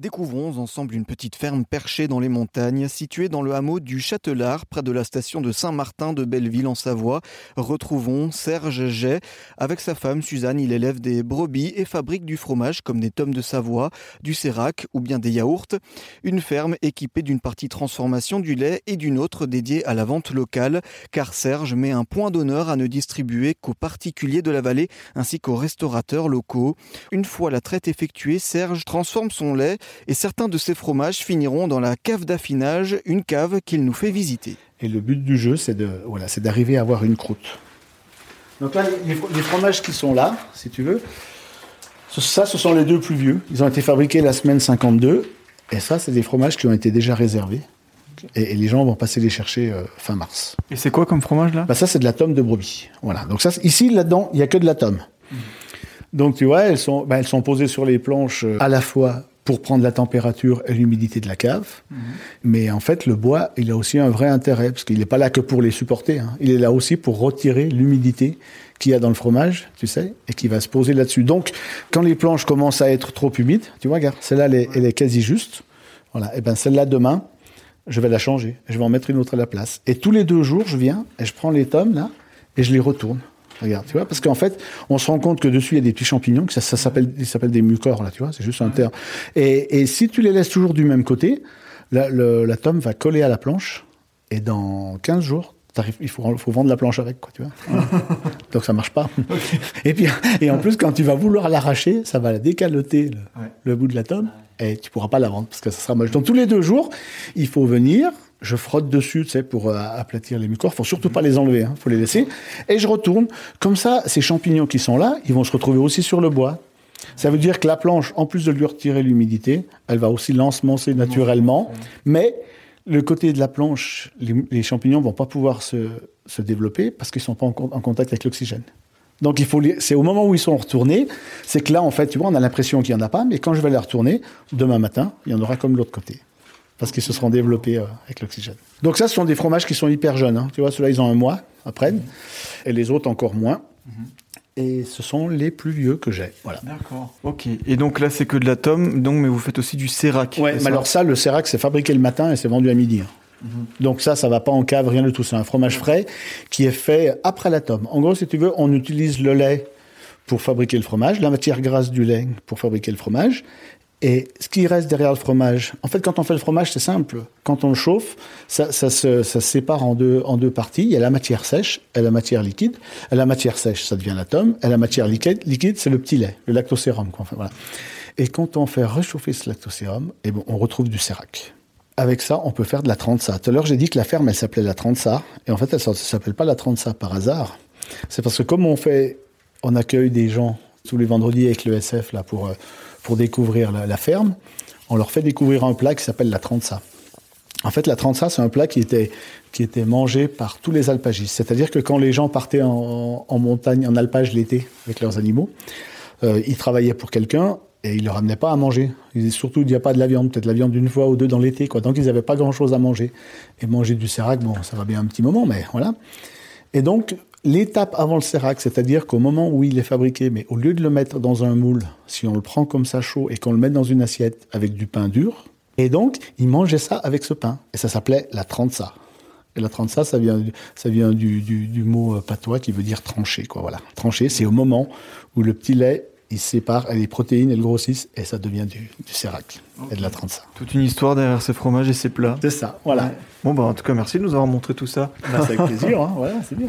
Découvrons ensemble une petite ferme perchée dans les montagnes, située dans le hameau du Châtelard, près de la station de Saint-Martin de Belleville en Savoie. Retrouvons Serge Jay. Avec sa femme Suzanne, il élève des brebis et fabrique du fromage comme des tomes de Savoie, du sérac ou bien des yaourts. Une ferme équipée d'une partie transformation du lait et d'une autre dédiée à la vente locale, car Serge met un point d'honneur à ne distribuer qu'aux particuliers de la vallée ainsi qu'aux restaurateurs locaux. Une fois la traite effectuée, Serge transforme son lait et certains de ces fromages finiront dans la cave d'affinage, une cave qu'il nous fait visiter. Et le but du jeu, c'est de, voilà, c'est d'arriver à avoir une croûte. Donc là, les, les, fromages qui sont là, si tu veux, ça, ce sont les deux plus vieux. Ils ont été fabriqués la semaine 52. Et ça, c'est des fromages qui ont été déjà réservés. Et, et les gens vont passer les chercher euh, fin mars. Et c'est quoi comme fromage là? Bah, Ça, c'est de la tome de brebis. Voilà. Donc ça, ici, là-dedans, il n'y a que de la tome. Mmh. Donc tu vois, elles sont, bah, elles sont posées sur les planches euh, à la fois pour prendre la température et l'humidité de la cave. Mmh. Mais en fait, le bois, il a aussi un vrai intérêt, parce qu'il n'est pas là que pour les supporter. Hein. Il est là aussi pour retirer l'humidité qu'il y a dans le fromage, tu sais, et qui va se poser là-dessus. Donc, quand les planches commencent à être trop humides, tu vois, regarde, celle-là, elle, elle, est quasi juste. Voilà, et ben celle-là, demain, je vais la changer. Je vais en mettre une autre à la place. Et tous les deux jours, je viens et je prends les tomes, là, et je les retourne. Regarde, tu vois, parce qu'en fait, on se rend compte que dessus il y a des petits champignons, que ça, ça s'appelle, ils s'appellent des mucors là, tu vois, c'est juste un terme. Et, et, si tu les laisses toujours du même côté, la, le, la tome va coller à la planche, et dans 15 jours, il faut, faut, vendre la planche avec, quoi, tu vois. Donc ça marche pas. Okay. Et puis, et en plus, quand tu vas vouloir l'arracher, ça va la décaloter le, ouais. le bout de la tome, et tu pourras pas la vendre parce que ça sera moche. Donc tous les deux jours, il faut venir, je frotte dessus, tu sais, pour euh, aplatir les mucors. Faut surtout pas les enlever, hein, faut les laisser. Et je retourne. Comme ça, ces champignons qui sont là, ils vont se retrouver aussi sur le bois. Ça veut dire que la planche, en plus de lui retirer l'humidité, elle va aussi l'ensemencer naturellement. Mais le côté de la planche, les, les champignons vont pas pouvoir se, se développer parce qu'ils sont pas en, en contact avec l'oxygène. Donc il faut, c'est au moment où ils sont retournés, c'est que là en fait, tu vois, on a l'impression qu'il y en a pas, mais quand je vais les retourner demain matin, il y en aura comme l'autre côté parce qu'ils se seront développés euh, avec l'oxygène. Donc ça, ce sont des fromages qui sont hyper jeunes. Hein. Tu vois, ceux-là, ils ont un mois après, mmh. et les autres encore moins. Mmh. Et ce sont les plus vieux que j'ai. Voilà. D'accord. Ok. Et donc là, c'est que de la tome, donc, mais vous faites aussi du sérac. Ouais. Mais alors ça, le sérac, c'est fabriqué le matin et c'est vendu à midi. Mmh. Donc ça, ça va pas en cave, rien du tout. C'est un fromage frais qui est fait après la tome. En gros, si tu veux, on utilise le lait pour fabriquer le fromage, la matière grasse du lait pour fabriquer le fromage, et ce qui reste derrière le fromage, en fait, quand on fait le fromage, c'est simple. Quand on le chauffe, ça, se, sépare en deux, parties. Il y a la matière sèche et la matière liquide. Et la matière sèche, ça devient l'atome. Et la matière liquide, liquide c'est le petit lait, le lactosérum. Et quand on fait réchauffer ce lactosérum, eh bon, on retrouve du sérac. Avec ça, on peut faire de la transa. Tout à l'heure, j'ai dit que la ferme, elle s'appelait la transa. Et en fait, elle ne s'appelle pas la transa par hasard. C'est parce que comme on fait, on accueille des gens tous les vendredis avec le SF là pour pour découvrir la, ferme, on leur fait découvrir un plat qui s'appelle la tranza. En fait, la tranza, c'est un plat qui était, qui était mangé par tous les alpagistes. C'est-à-dire que quand les gens partaient en, montagne, en alpage l'été avec leurs animaux, euh, ils travaillaient pour quelqu'un et ils leur amenaient pas à manger. Ils surtout, il n'y a pas de la viande, peut-être la viande d'une fois ou deux dans l'été, quoi. Donc, ils n'avaient pas grand-chose à manger. Et manger du sérac, bon, ça va bien un petit moment, mais voilà. Et donc, L'étape avant le sérac, c'est-à-dire qu'au moment où il est fabriqué, mais au lieu de le mettre dans un moule, si on le prend comme ça chaud et qu'on le met dans une assiette avec du pain dur, et donc il mangeait ça avec ce pain. Et ça s'appelait la tranza. Et la tranza, ça vient, ça vient du, du, du mot patois qui veut dire trancher. Quoi, voilà. Trancher, c'est au moment où le petit lait il sépare, les protéines, elles grossissent et ça devient du, du sérac okay. et de la tranza. Toute une histoire derrière ces fromages et ces plats. C'est ça, voilà. Bon, bah, en tout cas, merci de nous avoir montré tout ça. Ben, c'est avec plaisir, hein. voilà, c'est bien.